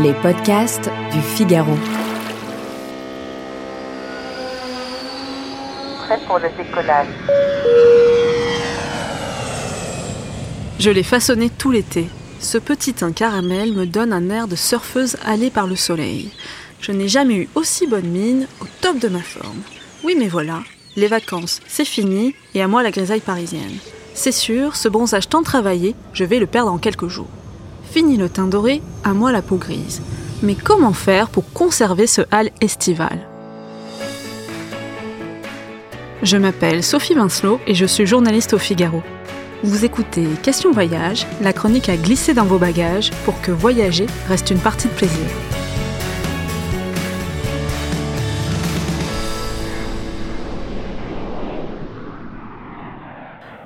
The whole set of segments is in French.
Les podcasts du Figaro. Prêt pour le décollage. Je l'ai façonné tout l'été. Ce petit teint caramel me donne un air de surfeuse allée par le soleil. Je n'ai jamais eu aussi bonne mine, au top de ma forme. Oui, mais voilà, les vacances, c'est fini, et à moi la grisaille parisienne. C'est sûr, ce bronzage tant travaillé, je vais le perdre en quelques jours. Fini le teint doré, à moi la peau grise. Mais comment faire pour conserver ce hâle estival? Je m'appelle Sophie Vincelot et je suis journaliste au Figaro. Vous écoutez Question Voyage, la chronique à glisser dans vos bagages pour que voyager reste une partie de plaisir.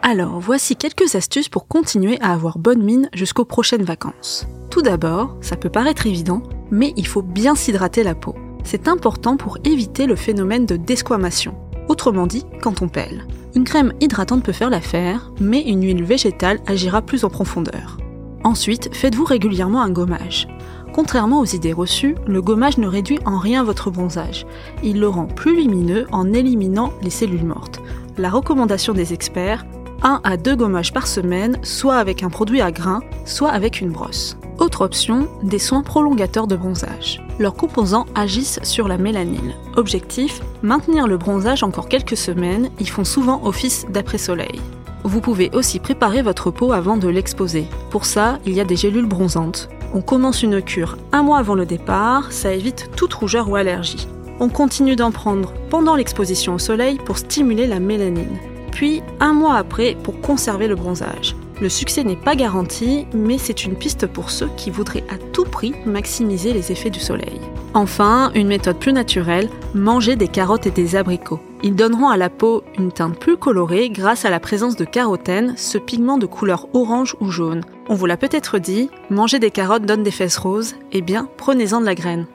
Alors, voici quelques astuces pour continuer à avoir bonne mine jusqu'aux prochaines vacances. Tout d'abord, ça peut paraître évident, mais il faut bien s'hydrater la peau. C'est important pour éviter le phénomène de desquamation. Autrement dit, quand on pèle. Une crème hydratante peut faire l'affaire, mais une huile végétale agira plus en profondeur. Ensuite, faites-vous régulièrement un gommage. Contrairement aux idées reçues, le gommage ne réduit en rien votre bronzage. Il le rend plus lumineux en éliminant les cellules mortes. La recommandation des experts, 1 à 2 gommages par semaine, soit avec un produit à grains, soit avec une brosse. Autre option, des soins prolongateurs de bronzage. Leurs composants agissent sur la mélanine. Objectif, maintenir le bronzage encore quelques semaines, ils font souvent office d'après-soleil. Vous pouvez aussi préparer votre peau avant de l'exposer. Pour ça, il y a des gélules bronzantes. On commence une cure un mois avant le départ, ça évite toute rougeur ou allergie. On continue d'en prendre pendant l'exposition au soleil pour stimuler la mélanine puis un mois après pour conserver le bronzage. Le succès n'est pas garanti, mais c'est une piste pour ceux qui voudraient à tout prix maximiser les effets du soleil. Enfin, une méthode plus naturelle, manger des carottes et des abricots. Ils donneront à la peau une teinte plus colorée grâce à la présence de carotène, ce pigment de couleur orange ou jaune. On vous l'a peut-être dit, manger des carottes donne des fesses roses, eh bien prenez-en de la graine.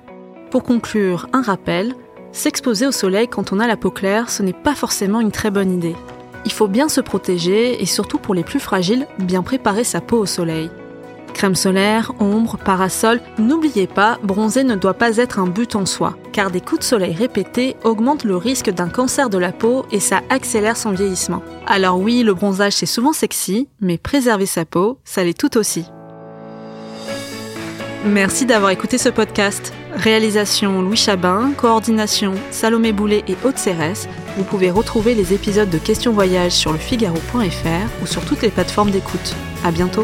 Pour conclure, un rappel, s'exposer au soleil quand on a la peau claire, ce n'est pas forcément une très bonne idée. Il faut bien se protéger et surtout pour les plus fragiles, bien préparer sa peau au soleil. Crème solaire, ombre, parasol, n'oubliez pas, bronzer ne doit pas être un but en soi, car des coups de soleil répétés augmentent le risque d'un cancer de la peau et ça accélère son vieillissement. Alors oui, le bronzage c'est souvent sexy, mais préserver sa peau, ça l'est tout aussi. Merci d'avoir écouté ce podcast. Réalisation Louis Chabin, coordination Salomé Boulet et Haute Cérès. Vous pouvez retrouver les épisodes de Questions Voyage sur le Figaro.fr ou sur toutes les plateformes d'écoute. À bientôt.